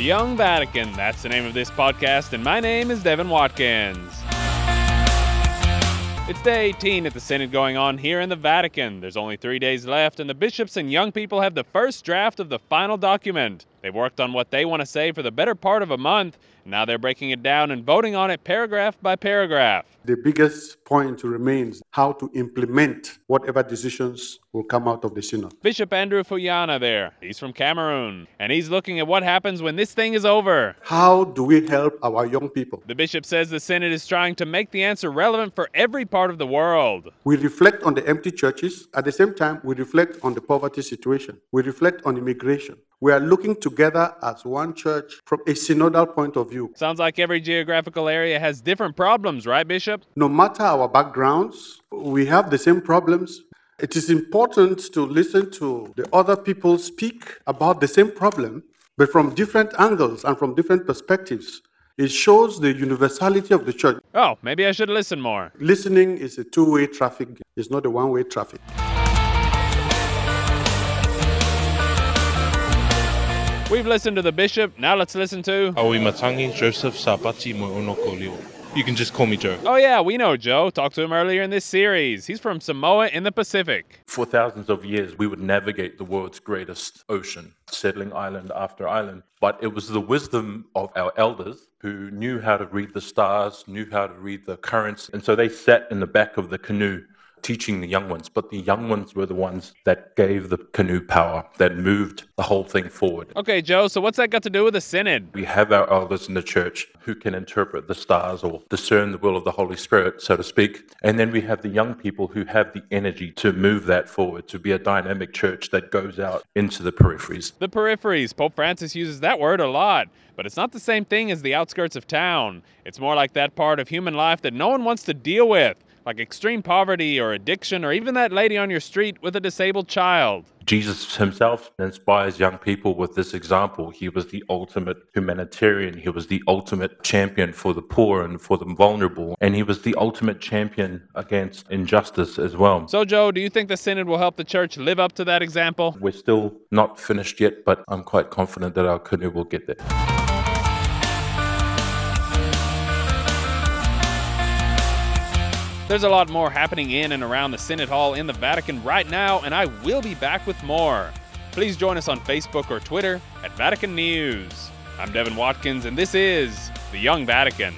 Young Vatican, that's the name of this podcast, and my name is Devin Watkins. It's day 18 at the Synod going on here in the Vatican. There's only three days left, and the bishops and young people have the first draft of the final document. They've worked on what they want to say for the better part of a month, now they're breaking it down and voting on it paragraph by paragraph. The biggest point remains how to implement whatever decisions will come out of the synod. Bishop Andrew Fuanya there. He's from Cameroon, and he's looking at what happens when this thing is over. How do we help our young people? The bishop says the Synod is trying to make the answer relevant for every part of the world. We reflect on the empty churches. At the same time, we reflect on the poverty situation. We reflect on immigration. We are looking together as one church from a synodal point of view. Sounds like every geographical area has different problems, right, Bishop? No matter our backgrounds, we have the same problems. It is important to listen to the other people speak about the same problem, but from different angles and from different perspectives. It shows the universality of the church. Oh, maybe I should listen more. Listening is a two way traffic, it's not a one way traffic. We've listened to the bishop, now let's listen to. Aoi Matangi, Joseph Sapati Moeono-Kolio. You can just call me Joe. Oh, yeah, we know Joe. Talked to him earlier in this series. He's from Samoa in the Pacific. For thousands of years, we would navigate the world's greatest ocean, settling island after island. But it was the wisdom of our elders who knew how to read the stars, knew how to read the currents. And so they sat in the back of the canoe teaching the young ones, but the young ones were the ones that gave the canoe power, that moved the whole thing forward. Okay, Joe, so what's that got to do with the Synod? We have our elders in the church who can interpret the stars or discern the will of the Holy Spirit, so to speak. And then we have the young people who have the energy to move that forward, to be a dynamic church that goes out into the peripheries. The peripheries. Pope Francis uses that word a lot, but it's not the same thing as the outskirts of town. It's more like that part of human life that no one wants to deal with like extreme poverty or addiction, or even that lady on your street with a disabled child. Jesus himself inspires young people with this example. He was the ultimate humanitarian. He was the ultimate champion for the poor and for the vulnerable. And he was the ultimate champion against injustice as well. So, Joe, do you think the Synod will help the church live up to that example? We're still not finished yet, but I'm quite confident that our canoe will get there. There's a lot more happening in and around the Synod Hall in the Vatican right now, and I will be back with more. Please join us on Facebook or Twitter at Vatican News. I'm Devin Watkins, and this is The Young Vatican.